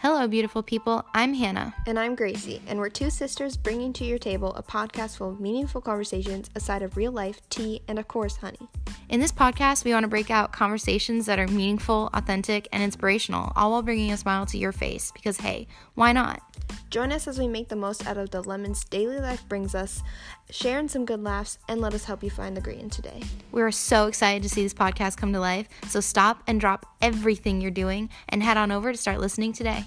Hello, beautiful people. I'm Hannah. And I'm Gracie, and we're two sisters bringing to your table a podcast full of meaningful conversations, a side of real life, tea, and of course, honey. In this podcast, we want to break out conversations that are meaningful, authentic, and inspirational, all while bringing a smile to your face because, hey, why not? Join us as we make the most out of the lemons daily life brings us, sharing some good laughs, and let us help you find the green today. We are so excited to see this podcast come to life, so stop and drop everything you're doing and head on over to start listening today.